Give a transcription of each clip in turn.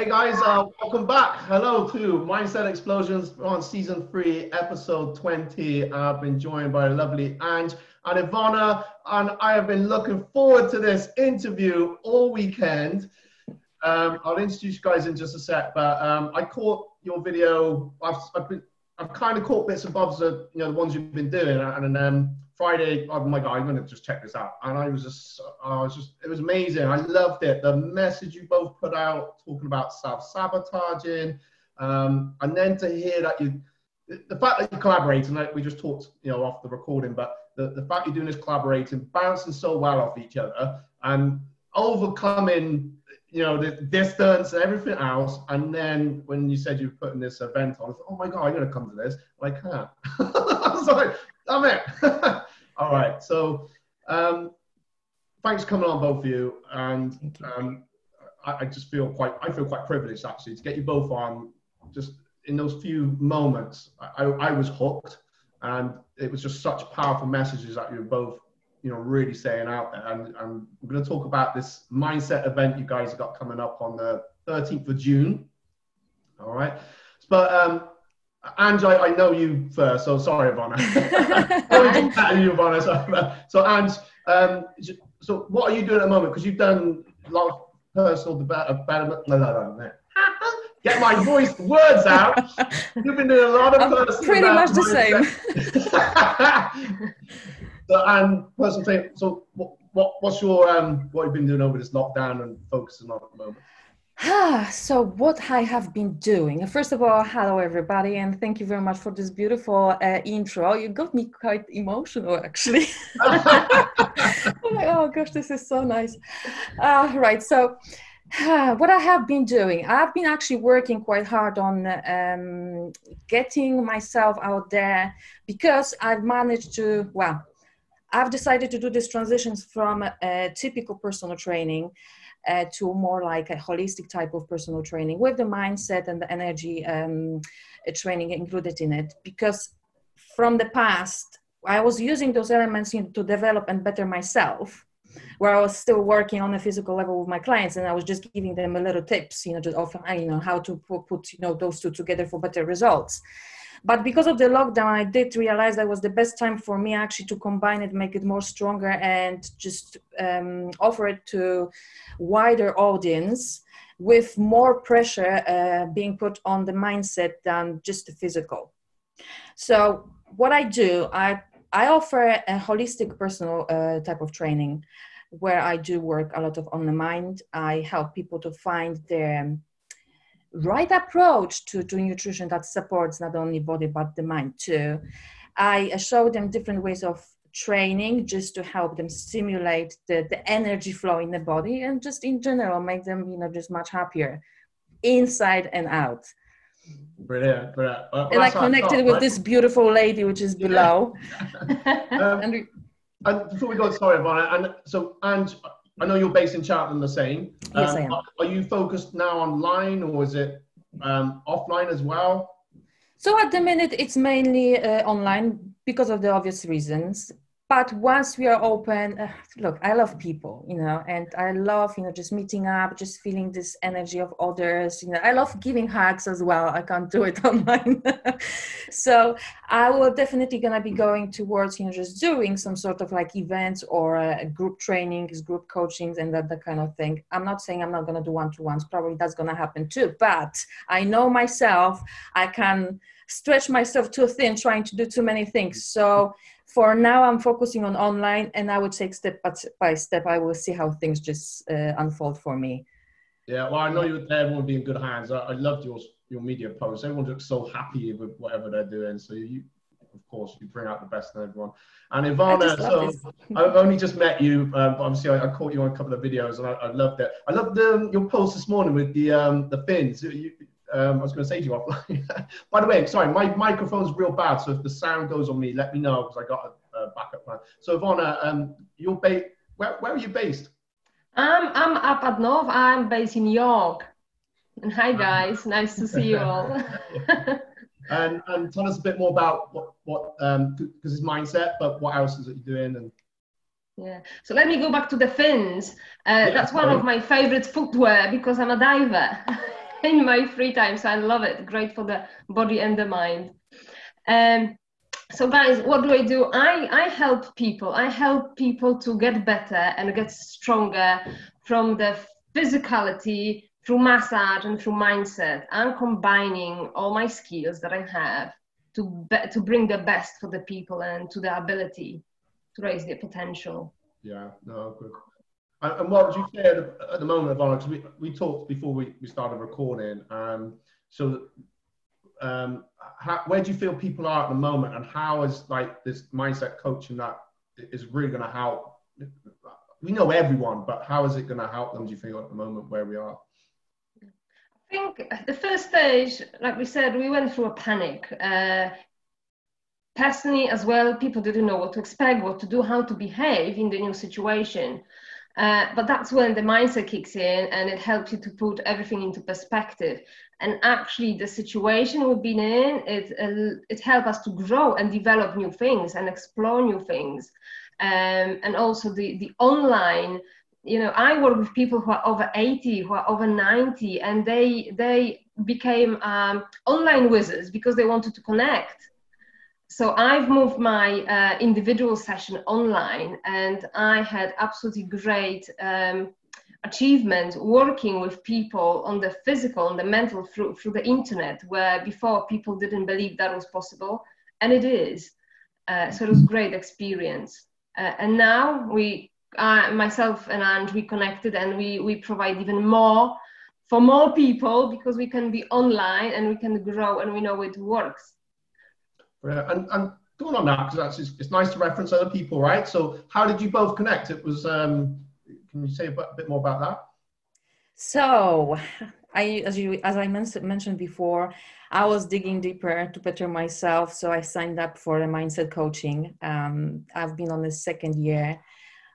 Hey guys, uh, welcome back. Hello to Mindset Explosions on season three, episode 20. I've been joined by lovely Ange and Ivana, and I have been looking forward to this interview all weekend. Um, I'll introduce you guys in just a sec, but um, I caught your video. I've, I've, been, I've kind of caught bits and bobs of you know the ones you've been doing, and um, Friday, oh my god, I'm gonna just check this out, and I was just, I was just, it was amazing. I loved it. The message you both put out, talking about self sabotaging, um, and then to hear that you, the fact that you collaborate, and like we just talked, you know, off the recording, but the, the fact you're doing this collaborating, bouncing so well off each other, and overcoming you know, the distance and everything else. And then when you said you were putting this event on, I thought, oh my God, I'm going to come to this. I can't. I was like, damn it. All right. So um, thanks for coming on, both of you. And um, I, I, just feel quite, I feel quite privileged actually to get you both on just in those few moments. I, I was hooked and it was just such powerful messages that you were both you know, really saying out there. And, and we're going to talk about this mindset event you guys have got coming up on the 13th of June. All right. But, um, Ange, I, I know you first, so sorry, Ivana. you, Ivana. So, so Ange, um, so what are you doing at the moment? Because you've done a lot of personal development. No, no, no, no. Get my voice words out. You've been doing a lot of I'm personal pretty much the same. So, and personal. So, what, what what's your um what you've been doing over this lockdown and focusing on at the moment? So what I have been doing. First of all, hello everybody, and thank you very much for this beautiful uh, intro. You got me quite emotional, actually. oh gosh, this is so nice. Uh, right, so what I have been doing, I've been actually working quite hard on um, getting myself out there because I've managed to, well, I've decided to do these transitions from a, a typical personal training uh, to more like a holistic type of personal training with the mindset and the energy um, training included in it. Because from the past, I was using those elements you know, to develop and better myself, where I was still working on a physical level with my clients, and I was just giving them a little tips, you know, just of you know how to put you know those two together for better results. But because of the lockdown, I did realize that was the best time for me actually to combine it, make it more stronger, and just um, offer it to wider audience with more pressure uh, being put on the mindset than just the physical. So what I do, I I offer a holistic personal uh, type of training where I do work a lot of on the mind. I help people to find their right approach to, to nutrition that supports not only body but the mind too. I show them different ways of training just to help them stimulate the, the energy flow in the body and just in general make them you know just much happier inside and out. Brilliant, brilliant. Well, and I connected thought, with right? this beautiful lady which is below. Yeah. um, and, we, and before we go, sorry, Ivana, and so and I know you're based in Cheltenham the same. Yes, um, I am. Are you focused now online or is it um, offline as well? So at the minute, it's mainly uh, online because of the obvious reasons but once we are open uh, look i love people you know and i love you know just meeting up just feeling this energy of others you know. I love giving hugs as well i can't do it online. So i will definitely gonna be going towards you know just doing some sort of like events or uh, group trainings group coachings and that, that kind of thing. I'm not saying i'm not gonna do one-to-ones probably that's gonna happen too but i know myself i can stretch myself too thin trying to do too many things. So for now i'm focusing on online and i would take step by step. I will see how things just uh, unfold for me. Yeah well i know you everyone will be in good hands. I, I loved your your media posts. Everyone looks so happy with whatever they're doing. So you of course you bring out the best in everyone. And ivana so i've only just met you um, but obviously I, I, caught you on a couple of videos and i, I loved it. I loved the, your post this morning with the um, the fins. You, um, I was going to say to you offline. By the way, sorry, my microphone's real bad, so if the sound goes on me, let me know because I got a, a, backup plan. So, Ivana, um, you're based. Where, where are you based? Um, I'm up at North. I'm based in York. And hi, guys. nice to see you all. and and tell us a bit more about what what um because it's mindset, but what else is it you're doing and. Yeah. So let me go back to the fins. Uh, yeah, that's one of my favorite footwear because I'm a diver. in my free time. So I love it. Great for the body and the mind. Um, so guys, what do I do? I, I help people. I help people to get better and get stronger from the physicality through massage and through mindset. I'm combining all my skills that I have to be, to bring the best for the people and to the ability to raise their potential. Yeah, no. And, what would you say at the, at the moment, Ivana? Because we, we talked before we, we started recording. Um, so, um, how, where do you feel people are at the moment, and how is like this mindset coaching that is really going to help? We know everyone, but how is it going to help them? Do you feel at the moment where we are? I think the first stage, like we said, we went through a panic. Uh, personally, as well, people didn't know what to expect, what to do, how to behave in the new situation. Uh, but that's when the mindset kicks in and it helps you to put everything into perspective. And actually, the situation we've been in, it, uh, it helped us to grow and develop new things and explore new things. Um, and also the, the online you know i work with people who are over 80 who are over 90 and they they became um, online wizards because they wanted to connect so i've moved my uh, individual session online and i had absolutely great um, achievement working with people on the physical and the mental through, through the internet where before people didn't believe that was possible and it is. Uh, so it was great experience. Uh, and now we myself and and we connected and we we provide even more for more people because we can be online and we can grow and we know it works and, and going on that because it's, it's nice to reference other people right? So how did you both connect? It was um can you say a bit more about that? So i as you as i mentioned before i was digging deeper to better myself so i signed up for the mindset coaching. Um, i've been on the second year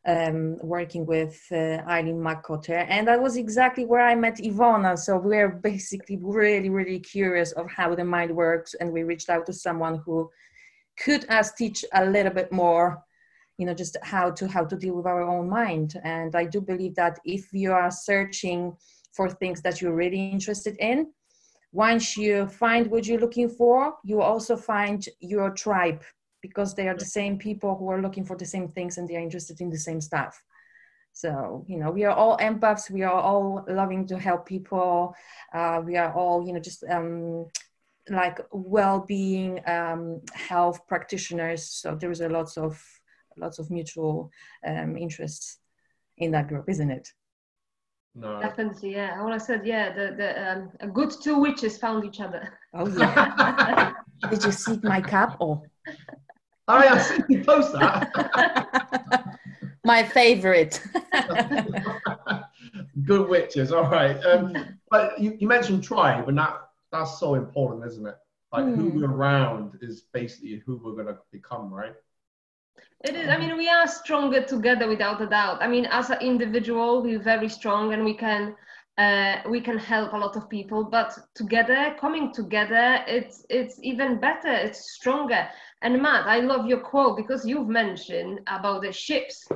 um, working with uh, Eileen McCotter, and that was exactly where I met Ivana. So we are basically really, really curious of how the mind works, and we reached out to someone who could us teach a little bit more, you know, just how to how to deal with our own mind. And I do believe that if you are searching for things that you're really interested in, once you find what you're looking for, you also find your tribe because they are the same people who are looking for the same things and they are interested in the same stuff so you know we are all empaths we are all loving to help people uh, we are all you know just um, like well-being um, health practitioners so there is a lots of lots of mutual um, interests in that group isn't it no. Definitely, yeah. When I said, yeah, the, the um, a good two witches found each other. Oh yeah. Did you see my cap? Oh. Oh, yeah, I see you post that. My favorite. Good witches, all right. Um, but you, you, mentioned tribe, and that that's so important, isn't it? Like mm. who hmm. we're around is basically who we're gonna become, right? It is. I mean, we are stronger together, without a doubt. I mean, as an individual, we're very strong, and we can uh, we can help a lot of people. But together, coming together, it's it's even better. It's stronger. And Matt, I love your quote because you've mentioned about the ships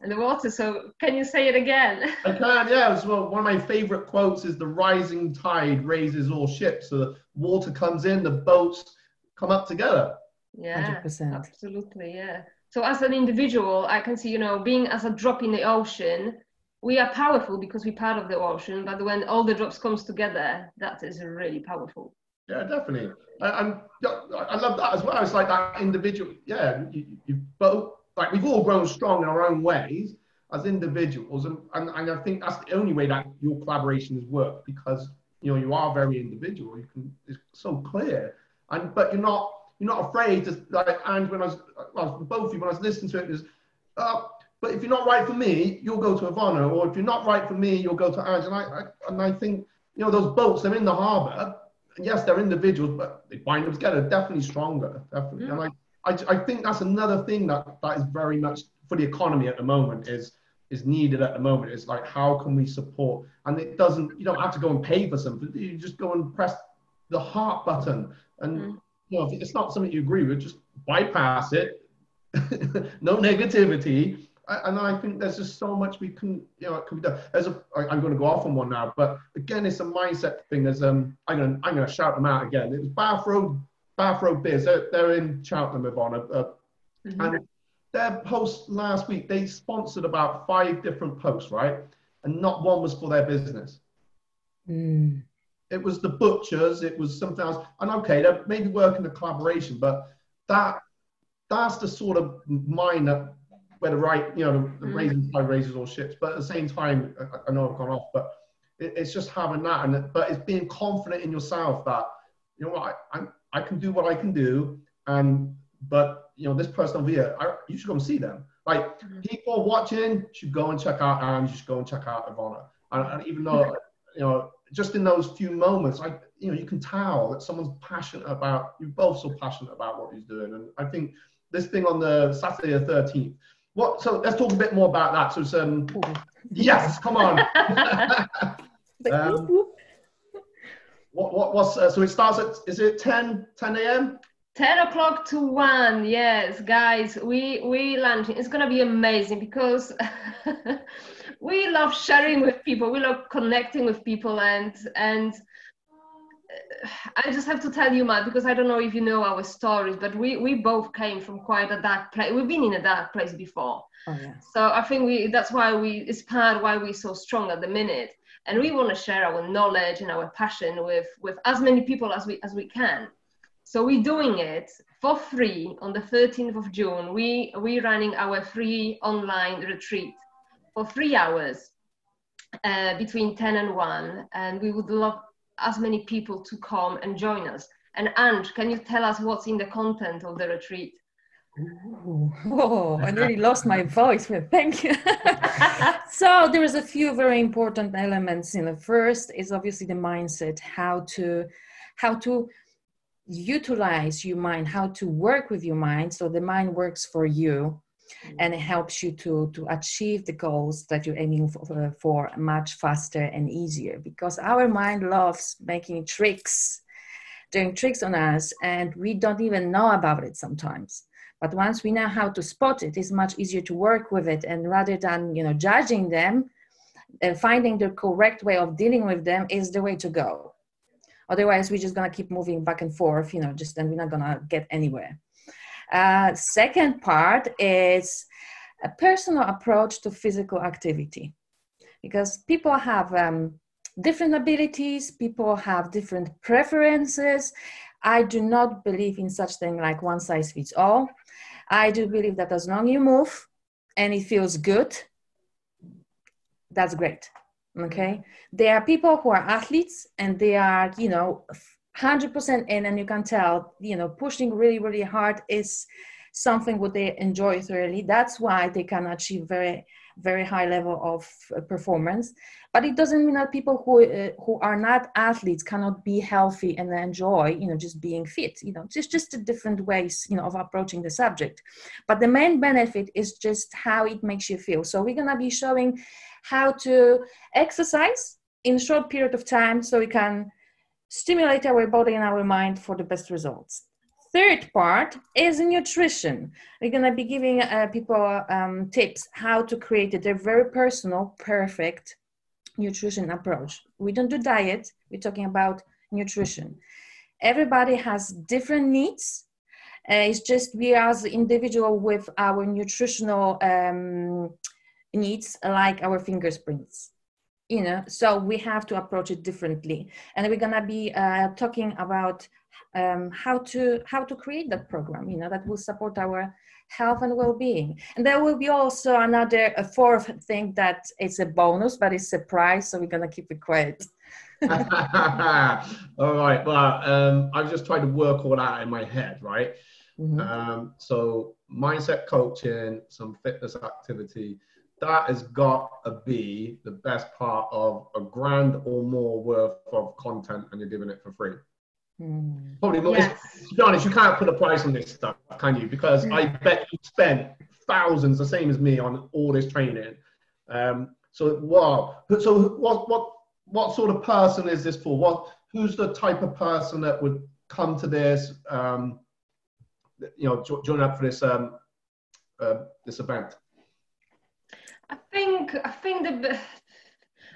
and the water. So can you say it again? I can, yeah. As well, one of my favorite quotes is the rising tide raises all ships. So the water comes in, the boats come up together. Yeah, 100%. absolutely. Yeah. So as an individual, I can see, you know, being as a drop in the ocean, we are powerful because we're part of the ocean. But when all the drops comes together, that is really powerful. Yeah, definitely. And I love that as well. It's like that individual. Yeah, you, you both like we've all grown strong in our own ways as individuals, and, and, and I think that's the only way that your collaboration has worked because you know you are very individual. You can it's so clear, and but you're not you're not afraid to like. And when I was, well, both of you when I was listening to it, is uh, but if you're not right for me, you'll go to Ivana, or if you're not right for me, you'll go to Ange. And I, I and I think you know those boats they're in the harbour yes, they're individuals, but they bind them together. Definitely stronger. Definitely. Mm. And I, I, I think that's another thing that, that is very much for the economy at the moment is is needed at the moment. Is like how can we support? And it doesn't. You don't have to go and pay for something. You just go and press the heart button, and mm. you know if it's not something you agree with, just bypass it. no negativity, and I think there's just so much we can, you know, can be done. As a, I, I'm going to go off on one now, but again, it's a mindset thing. As um, I'm going, to, I'm going to shout them out again. It was Bath Road, Bath Road Beers. They're, they're in Cheltenham, Ivana, uh, mm-hmm. and their post last week, they sponsored about five different posts, right? And not one was for their business. Mm. It was the butchers. It was something else. And okay, they maybe work in a collaboration, but that that's the sort of mind that where the right, you know, the, the mm. raisins by raises or ships. But at the same time, I, I know I've gone off, but it, it's just having that, and but it's being confident in yourself that you know what I, I I can do what I can do, and but you know this person over here, I, you should go and see them. Like mm-hmm. people watching should go and check out Anne, you should go and check out Ivana, and, and even though you know just in those few moments, like you know you can tell that someone's passionate about. You're both so passionate about what he's doing, and I think this thing on the Saturday the 13th what? So let's talk a bit more about that. So it's um, yes, come on. um, what, what what's uh, so it starts at is it 10 10 a.m. 10 o'clock to 1 yes guys we we launch it's gonna be amazing because we love sharing with people we love connecting with people and and I just have to tell you, Matt, because I don't know if you know our stories, but we, we both came from quite a dark place. We've been in a dark place before. Oh, yeah. So I think we that's why we it's part why we're so strong at the minute. And we want to share our knowledge and our passion with, with as many people as we as we can. So we're doing it for free on the 13th of June. We we're running our free online retreat for three hours uh, between 10 and 1. And we would love as many people to come and join us. And Ange, can you tell us what's in the content of the retreat? Ooh, oh, I nearly lost my voice. Thank you. so there is a few very important elements in the first is obviously the mindset, how to how to utilize your mind, how to work with your mind so the mind works for you And it helps you to to achieve the goals that you're aiming for, for much faster and easier. Because our mind loves making tricks doing tricks on us and we don't even know about it sometimes. But once we know how to spot it it's much easier to work with it. And rather than you know judging them uh, finding the correct way of dealing with them is the way to go. Otherwise we're just going to keep moving back and forth you know just and we're not going to get anywhere uh, second part is a personal approach to physical activity because people have um, different abilities, people have different preferences. I do not believe in such thing like one size fits all. I do believe that as long you move and it feels good, that's great. Okay. There are people who are athletes and they are, you know, 100% in and you can tell you know pushing really really hard is something what they enjoy thoroughly. That's why they can achieve very very high level of uh, performance. But it doesn't mean that people who uh, who are not athletes cannot be healthy and enjoy you know just being fit you know just just different ways you know of approaching the subject. But the main benefit is just how it makes you feel. So we're going to be showing how to exercise in short period of time so we can stimulate our body and our mind for the best results. Third part is nutrition. We're going to be giving uh, people um, tips how to create a very personal, perfect nutrition approach. We don't do diet, we're talking about nutrition. Everybody has different needs. Uh, it's just we as individual with our nutritional um, needs like our fingerprints you know so we have to approach it differently. And we're gonna be uh, talking about um, how to how to create that program you know that will support our health and well-being. And there will be also another a fourth thing that it's a bonus but it's a prize so we're gonna keep it quiet. All right well um, i'm just trying to work all that in my head right? Mm-hmm. um, so mindset coaching some fitness activity that has got to be the best part of a grand or more worth of content and you're giving it for free. Mm. Probably more. Yes. To be honest, you can't put a price on this stuff, can you? Because mm. I bet you spent thousands, the same as me, on all this training. Um, so wow. So what what what sort of person is this for? What who's the type of person that would come to this? Um, you know, join up for this um, uh, this event. Think I think the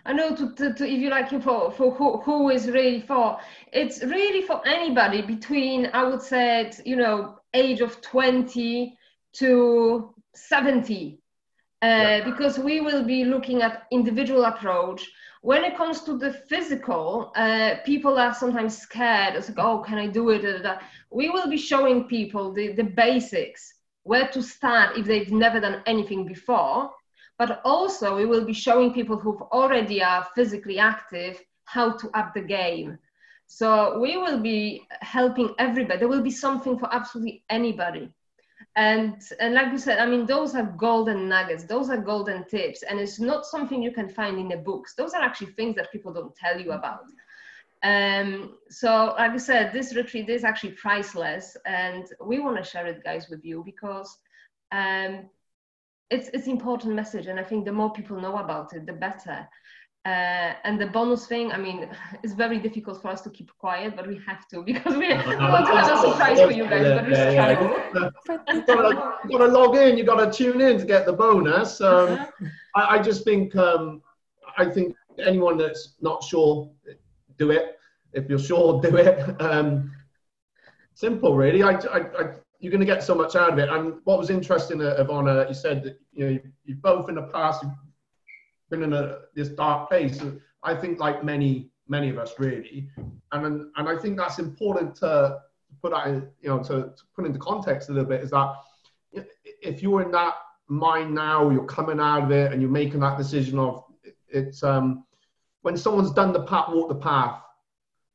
I know to, to, to, if you like for for who, who is really for it's really for anybody between I would say you know age of 20 to 70 uh, yeah. because we will be looking at individual approach. When it comes to the physical uh, people are sometimes scared. It's like oh can I do it? We will be showing people the, the basics where to start if they've never done anything before but also we will be showing people who already are physically active how to up the game. So we will be helping everybody. There will be something for absolutely anybody. And, and like you said, I mean, those are golden nuggets. Those are golden tips. And it's not something you can find in the books. Those are actually things that people don't tell you about. Um, so like I said, this retreat is actually priceless. And we want to share it, guys, with you because um, it's it's important message and i think the more people know about it the better uh, and the bonus thing, I mean, it's very difficult for us to keep quiet, but we have to because we, we want to have a surprise for you guys. But we yeah, yeah. You've got to log in, you've got to tune in to get the bonus. Um, I, I, just think, um, I think anyone that's not sure, do it. If you're sure, do it. Um, simple, really. I, I, I you're going to get so much out of it. And what was interesting, uh, Ivona, you said that you know you've both in the past have been in a, this dark place. I think like many many of us really, and and I think that's important to put that in, you know to, to put into context a little bit is that if you're in that mind now, you're coming out of it, and you're making that decision of it's um when someone's done the path, walk the path,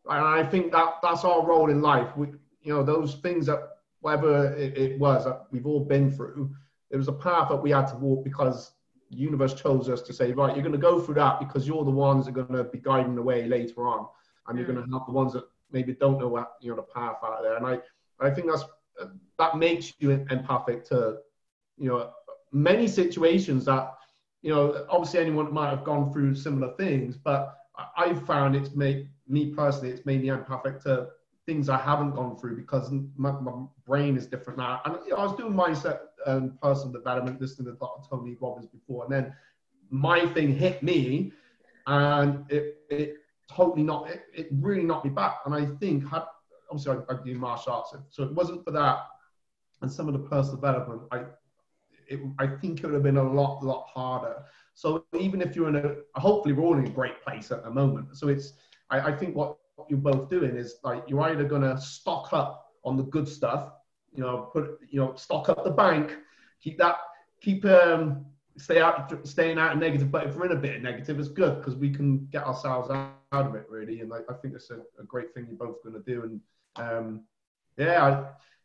and I think that that's our role in life. We, you know, those things that whatever it, it was that we've all been through, it was a path that we had to walk because the universe chose us to say, right, you're going to go through that because you're the ones that are going to be guiding the way later on, and you're mm. going to help the ones that maybe don't know what you know the path out there. And I, I think that's that makes you empathic to, you know, many situations that, you know, obviously anyone might have gone through similar things, but I found it's made me personally, it's made me empathic to things I haven't gone through because my, my brain is different now. And you know, I was doing mindset and personal development, listening to. Tony Robbins before, and then my thing hit me, and it it totally not it, it really knocked me back. And I think had obviously I, I do martial arts, so it wasn't for that and some of the personal development, I it, I think it would have been a lot lot harder. So even if you're in a hopefully we're all in a great place at the moment. So it's I, I think what you're both doing is like you're either going to stock up on the good stuff, you know, put you know, stock up the bank, keep that, keep um, stay out, staying out of negative. But if we're in a bit of negative, it's good because we can get ourselves out, of it really. And I, I think it's a, a, great thing you're both going to do. And um, yeah,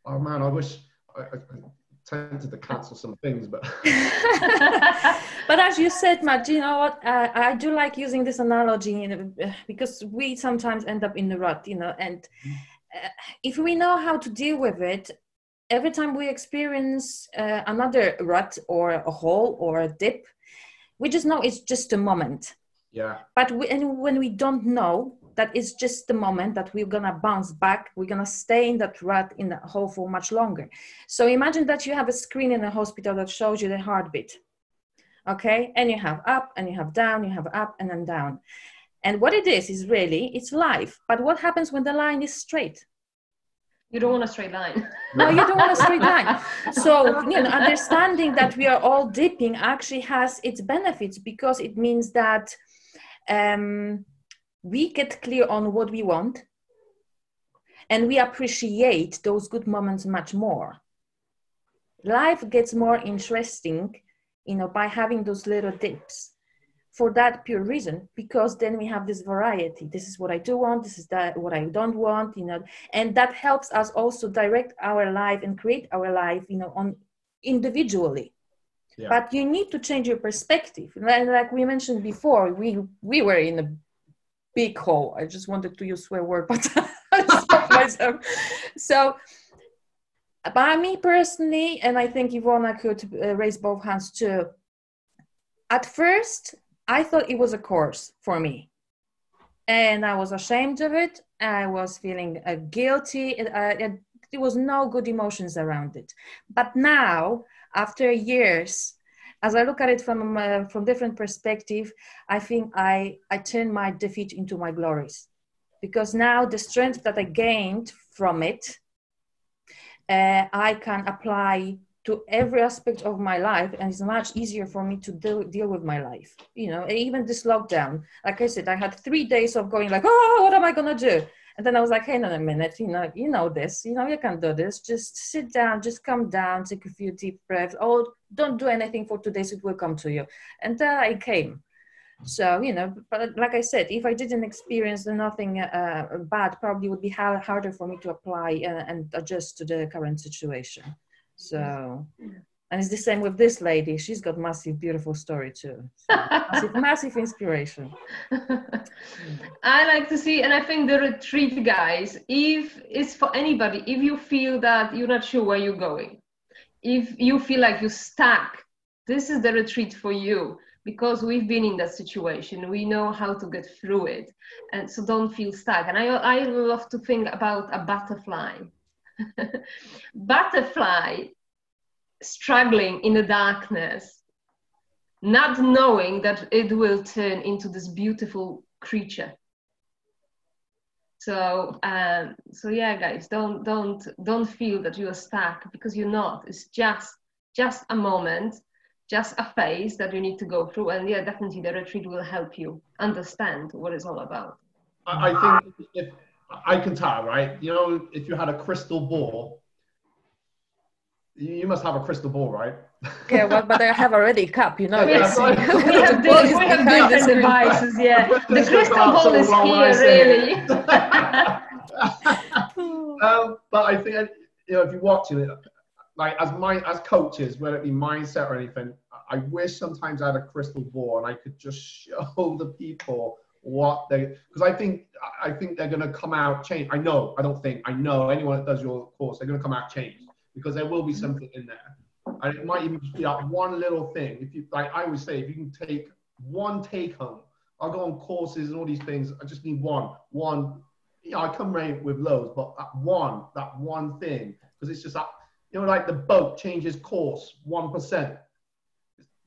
I, oh man, I wish I, I, tempted to cancel some things, but. but as you said, Matt, you know what? Uh, I do like using this analogy you know, because we sometimes end up in the rut, you know, and uh, if we know how to deal with it, every time we experience uh, another rut or a hole or a dip, we just know it's just a moment. Yeah. But we, and when we don't know, that it's just the moment that we're gonna bounce back. We're gonna stay in that rut in the hole for much longer. So imagine that you have a screen in a hospital that shows you the heartbeat okay? And you have up and you have down you have up and then down. And what it is is really it's life. But what happens when the line is straight? You don't want a straight line. no, you don't want a straight line. So, you know, understanding that we are all dipping actually has its benefits because it means that um, we get clear on what we want and we appreciate those good moments much more. Life gets more interesting you know by having those little dips for that pure reason because then we have this variety. This is what i do want this is that what i don't want you know and that helps us also direct our life and create our life you know on individually. Yeah. but you need to change your perspective. And like we mentioned before we we were in a big hole. I just wanted to use swear word, but myself. So, by me personally, and I think Ivona could uh, raise both hands too. At first, I thought it was a course for me, and I was ashamed of it. I was feeling uh, guilty. It, uh, it, there was no good emotions around it. But now, after years, as I look at it from uh, from different perspective, I think I I turn my defeat into my glories, because now the strength that I gained from it, uh, I can apply to every aspect of my life and it's much easier for me to deal, deal with my life. You know even this lockdown like i said i had three days of going like oh what am i going to do and then i was like hang on a minute you know you know this you know you can do this. Just sit down just come down take a few deep breaths. Oh don't do anything for two days it will come to you. And then i came. So you know but like i said if i didn't experience nothing uh, bad probably would be harder for me to apply uh, and adjust to the current situation. So, and it's the same with this lady. She's got massive, beautiful story too. So, massive, massive inspiration. I like to see, and I think the retreat guys, if it's for anybody, if you feel that you're not sure where you're going, if you feel like you're stuck, this is the retreat for you because we've been in that situation we know how to get through it and so don't feel stuck and i, I love to think about a butterfly butterfly struggling in the darkness, not knowing that it will turn into this beautiful creature. So, um, so yeah, guys, don't don't don't feel that you are stuck because you're not. It's just just a moment, just a phase that you need to go through, and yeah, definitely the retreat will help you understand what it's all about. I, I think if I can tell, right? You know, if you had a crystal ball you must have a crystal ball, right? yeah, well, but I have already a cup, you know. Yes, we have, this, we have different devices, yeah. The crystal ball is here, really. um, but I think, you know, if you're watching it, like as my as coaches, whether it be mindset or anything, I wish sometimes I had a crystal ball and I could just show the people what they because I think I think they're gonna come out change. I know, I don't think, I know anyone that does your course, they're gonna come out changed because there will be something in there. And it might even just be that one little thing. If you like, I always say, if you can take one take home, I'll go on courses and all these things. I just need one, one. You know, I come right with loads, but that one, that one thing, because it's just that, you know, like the boat changes course one percent.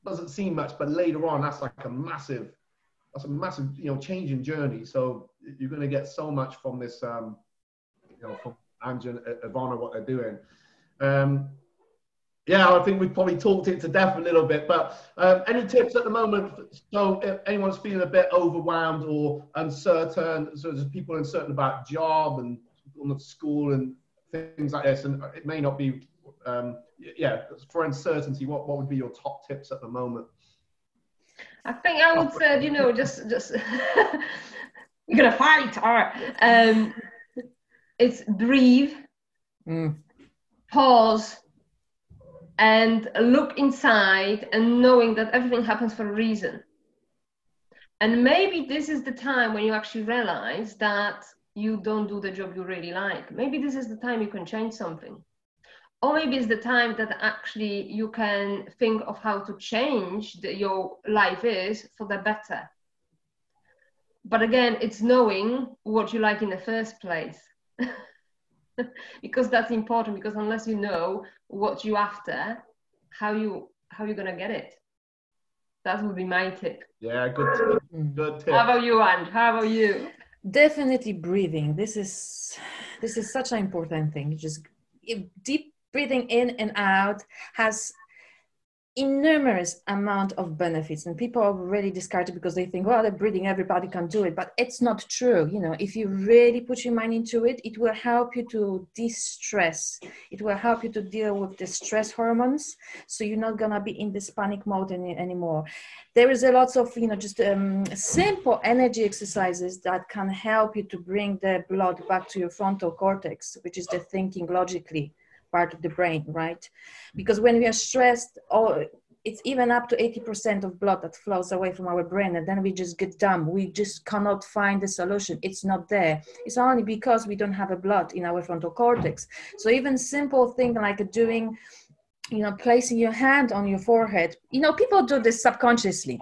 Doesn't seem much, but later on, that's like a massive, that's a massive, you know, change in journey. So you're going to get so much from this, um, you know, from Angela and Ivana, what they're doing. Um, yeah, I think we've probably talked it to death a little bit, but um, any tips at the moment? So if anyone's feeling a bit overwhelmed or uncertain, so there's people uncertain about job and school and things like this, and it may not be, um, yeah, for uncertainty, what, what would be your top tips at the moment? I think I would say, you know, just, just, you're gonna fight, all right. Um, it's breathe. Mm pause and look inside and knowing that everything happens for a reason. And maybe this is the time when you actually realize that you don't do the job you really like. Maybe this is the time you can change something. Or maybe it's the time that actually you can think of how to change the, your life is for the better. But again, it's knowing what you like in the first place. because that's important because unless you know what you're after how you how you're gonna get it? That would be my tip. Yeah good tip. Mm. good tip. How about you and how about you? Definitely breathing. This is this is such an important thing. Just deep breathing in and out has enormous amount of benefits and people are really discarded because they think well they're breathing everybody can do it but it's not true you know. If you really put your mind into it it will help you to de-stress. It will help you to deal with the stress hormones so you're not gonna be in this panic mode any, anymore. There is a lot of you know just um, simple energy exercises that can help you to bring the blood back to your frontal cortex which is the thinking logically part of the brain, right? Mm-hmm. Because when we are stressed, oh, it's even up to 80% of blood that flows away from our brain, and then we just get dumb. We just cannot find the solution. It's not there. It's only because we don't have a blood in our frontal cortex. So even simple thing like doing you know placing your hand on your forehead you know people do this subconsciously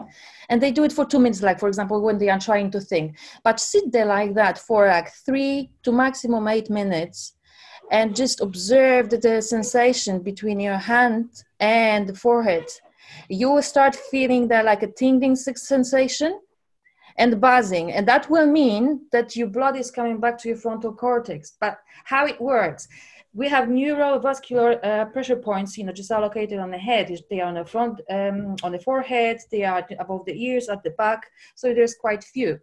and they do it for two minutes like for example when they are trying to think but sit there like that for like three to maximum eight minutes and just observe the, sensation between your hand and the forehead you will start feeling that like a tingling sensation and buzzing and that will mean that your blood is coming back to your frontal cortex but how it works we have neurovascular uh, pressure points, you know, just allocated on the head. They are on the front, um, on the forehead. They are above the ears, at the back. So there's quite few.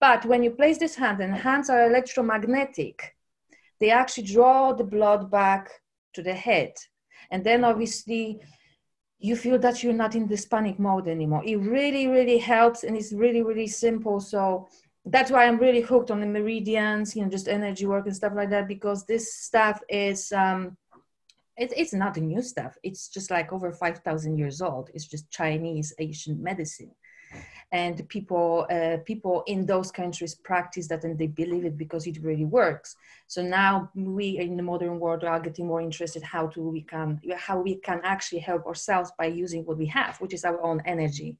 But when you place this hand, and hands are electromagnetic, they actually draw the blood back to the head. And then obviously you feel that you're not in this panic mode anymore. It really, really helps and it's really, really simple. So that's why I'm really hooked on the meridians, you know, just energy work and stuff like that, because this stuff is, um, it, it's not a new stuff. It's just like over 5,000 years old. It's just Chinese ancient medicine. And people, uh, people in those countries practice that and they believe it because it really works. So now we in the modern world are getting more interested how to we can how we can actually help ourselves by using what we have, which is our own energy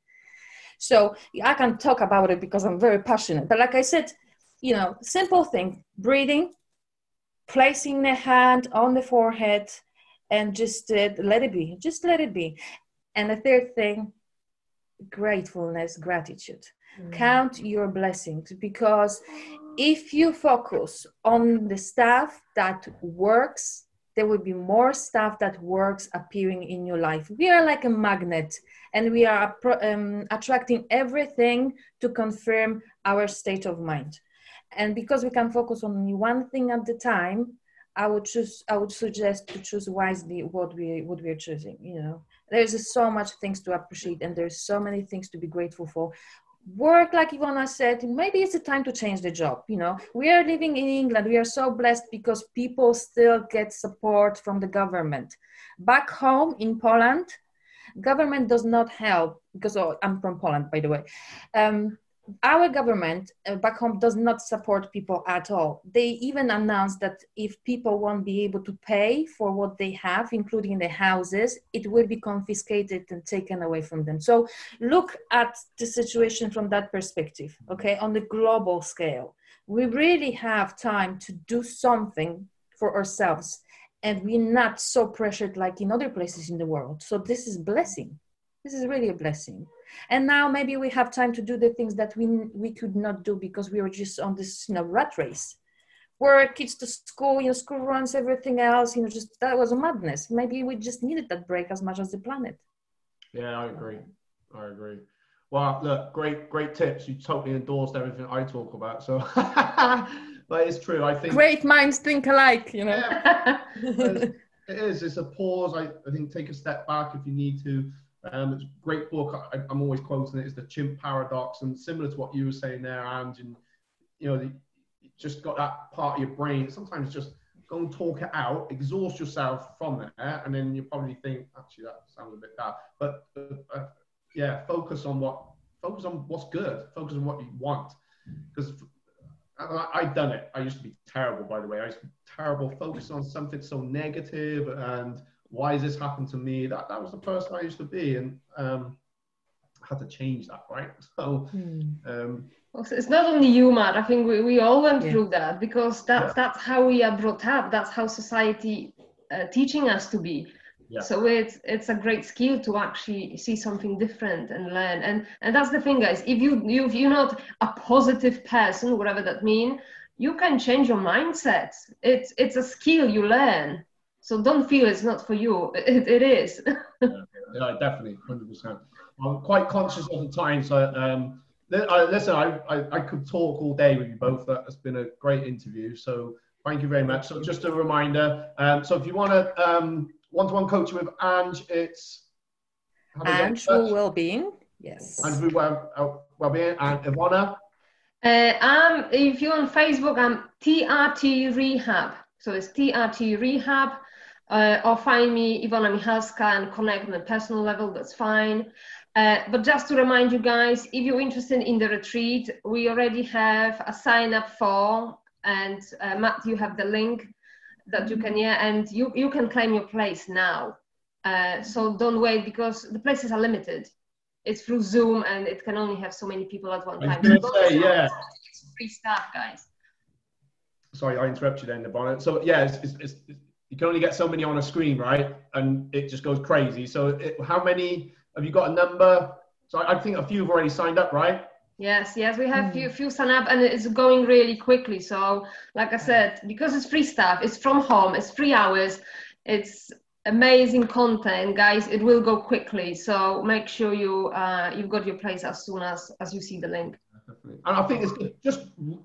so I can talk about it because I'm very passionate. But like I said, you know, simple thing breathing, placing the hand on the forehead, and just uh, let it be. Just let it be. And the third thing, gratefulness, gratitude. Mm. Count your blessings because if you focus on the stuff that works, there will be more stuff that works appearing in your life. We are like a magnet and we are um, attracting everything to confirm our state of mind. And because we can focus on one thing at the time, I would choose. I would suggest to choose wisely what we what we are choosing. You know, there's so much things to appreciate, and there's so many things to be grateful for. Work like ivana said maybe it's a time to change the job you know? We are living in england. We are so blessed because people still get support from the government. Back home in poland government does not help because oh, i'm from poland by the way. Um, our government uh, back home does not support people at all. They even announced that if people won't be able to pay for what they have, including the houses, it will be confiscated and taken away from them. So look at the situation from that perspective, okay, on the global scale. We really have time to do something for ourselves and we're not so pressured like in other places in the world. So this is blessing. This is really a blessing. And now maybe we have time to do the things that we we could not do because we were just on this you know rat race. Work kids to school you know school runs everything else you know just that was a madness. Maybe we just needed that break as much as the planet. Yeah i agree. I agree. Well look great great tips. You totally endorsed everything i talk about so but it's true. I think great minds think alike you know. Yeah. it is. It's a pause. I, I think take a step back if you need to um, it's a great book. I, am always quoting it. it. Is the chimp paradox, and similar to what you were saying there, and you know, the, just got that part of your brain. Sometimes just go and talk it out, exhaust yourself from there, and then you probably think, actually, that sounds a bit bad. But uh, uh, yeah, focus on what focus on what's good. Focus on what you want, because I've done it. I used to be terrible, by the way. I used to be terrible. Focus on something so negative and why has this happened to me? That that was the person I used to be, and um, I had to change that, right? So. Hmm. Um, it's not only you, Matt. I think we, we all went yeah. through that because that's yeah. that's how we are brought up. That's how society uh, teaching us to be. Yeah. So it's it's a great skill to actually see something different and learn. And and that's the thing, guys. If you, you if you're not a positive person, whatever that mean, you can change your mindset. It's it's a skill you learn. So don't feel it's not for you. It, it is. yeah, yeah, definitely, hundred percent. I'm quite conscious of the time, so um, listen, I, I, I could talk all day with you both. That has been a great interview. So thank you very much. So just a reminder. Um, so if you want to um, one-to-one coaching with Ange, it's Ange Wellbeing. Yes. Ange well, uh, Wellbeing and Ivana. Uh, um, if you're on Facebook, I'm TRT Rehab. So it's TRT Rehab uh, or find me Ivana Michalska and connect on a personal level, that's fine. Uh, but just to remind you guys, if you're interested in the retreat, we already have a sign up for, and uh, Matt, you have the link that you can, yeah, and you, you can claim your place now. Uh, so don't wait because the places are limited. It's through Zoom and it can only have so many people at one time. So say, yeah. It's free stuff, guys. Sorry, I interrupted you then, Bonnet. So yeah, it's, it's, it's you can only get so many on a screen, right? And it just goes crazy. So, it, how many Have you got a number? So I think a few have already signed up, right? Yes, yes, we have few few sign up and it's going really quickly. So, like I said, because it's free stuff, it's from home, it's three hours, it's amazing content, guys. It will go quickly. So make sure you uh, you've got your place as soon as as you see the link. Definitely. And I think it's good. just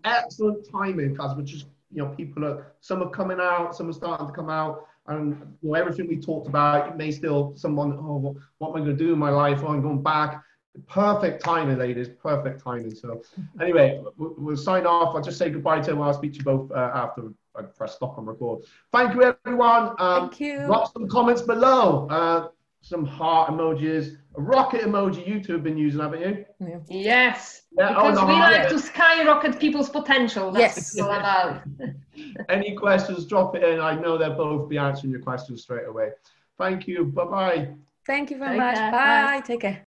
excellent timing because we're just you know people are some are coming out, some are starting to come out. And you know everything we talked about, it may still someone, oh, what, what am I going to do in my life? Oh, I'm going back perfect timing, ladies. Perfect timing. So, anyway, we'll, we'll sign off. I'll just say goodbye to you. I'll speak to you both uh, after I press stop and record. Thank you, everyone. Um, Thank you. Drop some comments below. Uh, some heart emojis, a rocket emoji. you two have been using, haven't you? Yeah. Yes. Yeah, oh, because oh, no, we like to skyrocket people's potential. That's yes. all about. Any questions? Drop it in. I know they'll both be answering your questions straight away. Thank you. Bye bye. Thank you very Take much. Care. Bye. Bye. Take care.